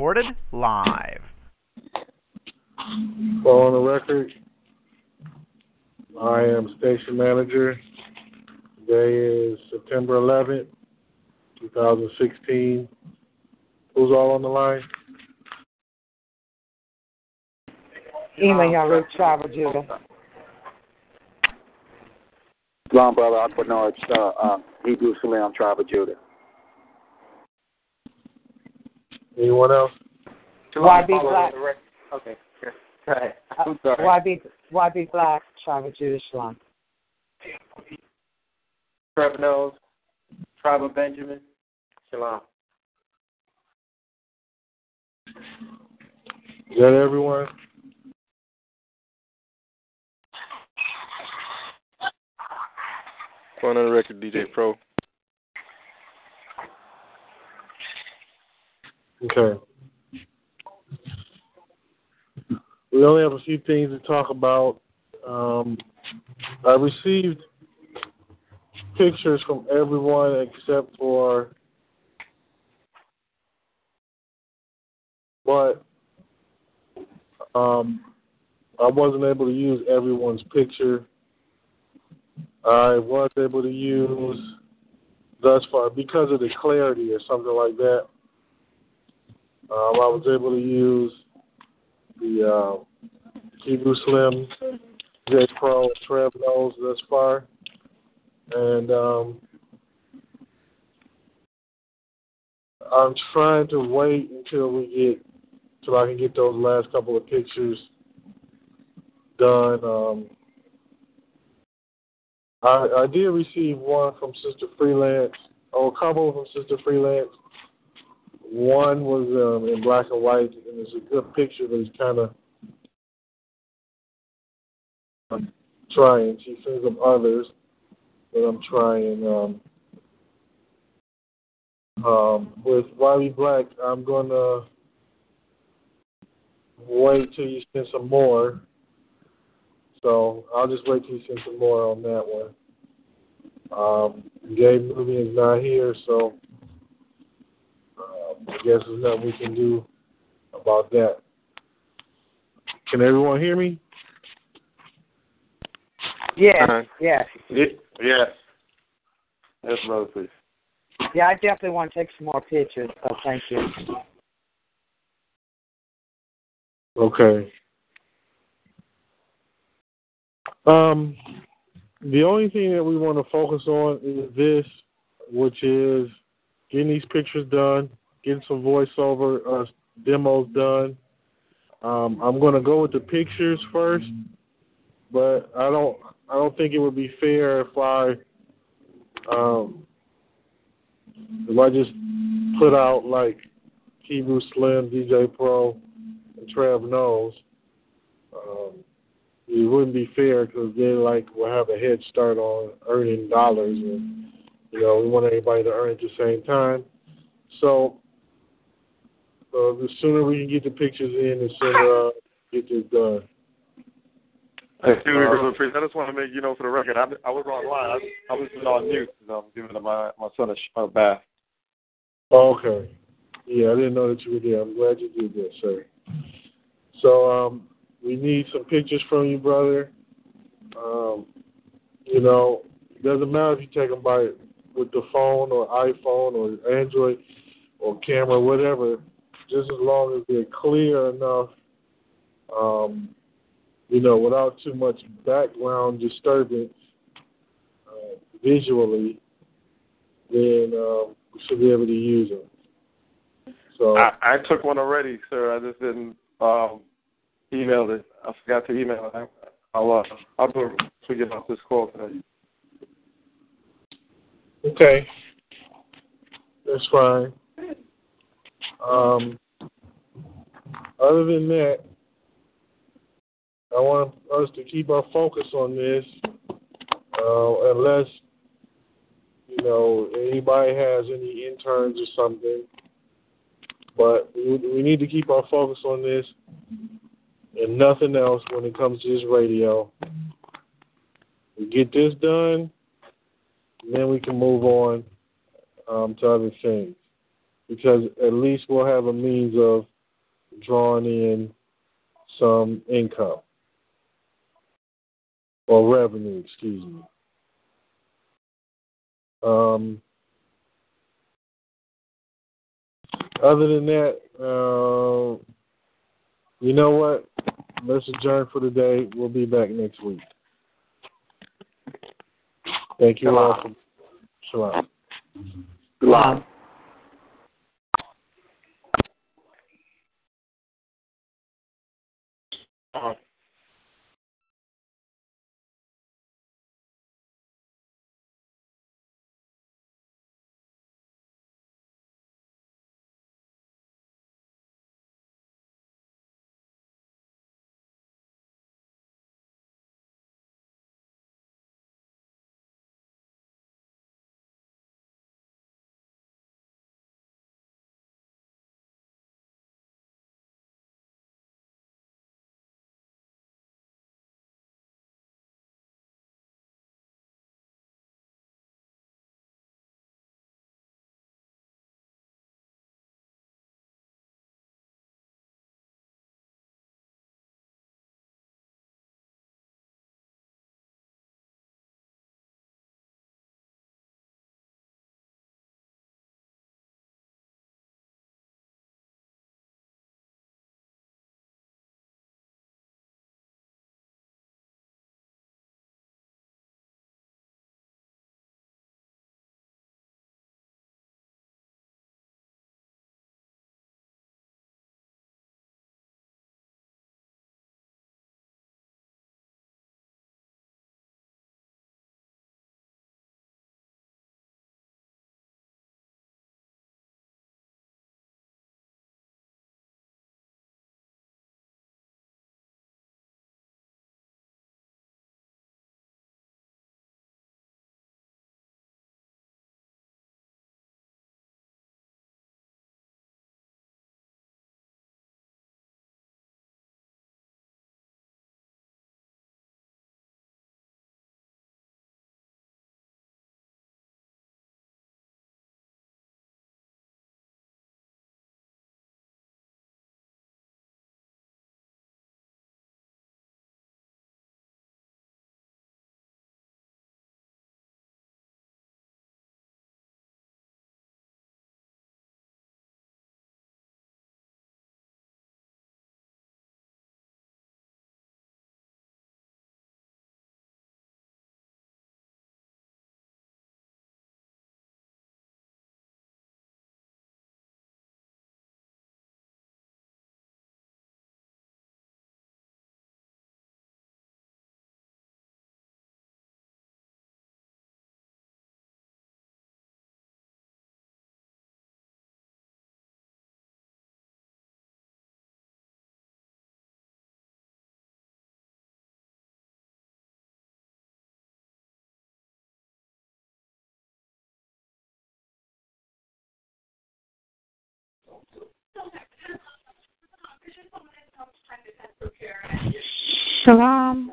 Recorded live. Well, on the record, I am station manager. Today is September 11th, 2016. Who's all on the line? Email Luke Travel Judah. Long brother, Aqua it's uh, uh, Hebrew Salam, Tribe of Judah. Anyone else? YB Black. Okay. Go ahead. Uh, I'm sorry. YB, YB Black, Tribe of Judah Shalom. Trevor Knowles, Tribe of Benjamin, Shalom. Is that everyone? Going on the record, DJ Pro. Okay. We only have a few things to talk about. Um, I received pictures from everyone except for, but um, I wasn't able to use everyone's picture. I was able to use thus far because of the clarity or something like that. Um, I was able to use the uh, Hebrew Slim, J Pro, Trev Knows thus far, and um, I'm trying to wait until we get till I can get those last couple of pictures done. Um, I, I did receive one from Sister Freelance, or a couple from Sister Freelance. One was um, in black and white, and it's a good picture, but it's kind of I'm trying. She sends them others, but I'm trying. Um, um, with Wiley Black, I'm gonna wait till you send some more. So I'll just wait till you send some more on that one. Um, Gabe Movie is not here, so guess there's nothing we can do about that. Can everyone hear me? Yeah, Uh-huh. yeah. Yes. Yes, brother, please. Yeah, I definitely want to take some more pictures, so thank you. Okay. Um, the only thing that we want to focus on is this, which is getting these pictures done, getting some voiceover uh, demos done. Um, I'm going to go with the pictures first, but I don't. I don't think it would be fair if I, um, if I just put out like Hebrew Slim, DJ Pro, and Trev knows. Um, it wouldn't be fair because they like will have a head start on earning dollars, and you know we want everybody to earn at the same time. So uh, the sooner we can get the pictures in, the sooner uh, get this done. Excuse me, brother, please. I just want to make you know for the record, I, I was online. I, I was on mute because I'm giving my my son a, a bath. Okay. Yeah, I didn't know that you were there. I'm glad you did that, sir. So um, we need some pictures from you, brother. Um, you know, it doesn't matter if you take them by with the phone or iPhone or Android or camera, whatever. Just as long as they're clear enough, um, you know, without too much background disturbance uh, visually, then um, we should be able to use them. So I, I took one already, sir. I just didn't um, email it. I forgot to email it. I, I'll uh, I'll do it to get off this call today. Okay. That's fine. Um, other than that, I want us to keep our focus on this, uh, unless you know anybody has any interns or something. But we, we need to keep our focus on this and nothing else when it comes to this radio. We get this done, then we can move on um, to other things because at least we'll have a means of drawing in some income or revenue, excuse me. Um, other than that, uh, you know what? Let's adjourn for the day. We'll be back next week. Thank you all. For, shalom. Shalom. Uh, Shalom.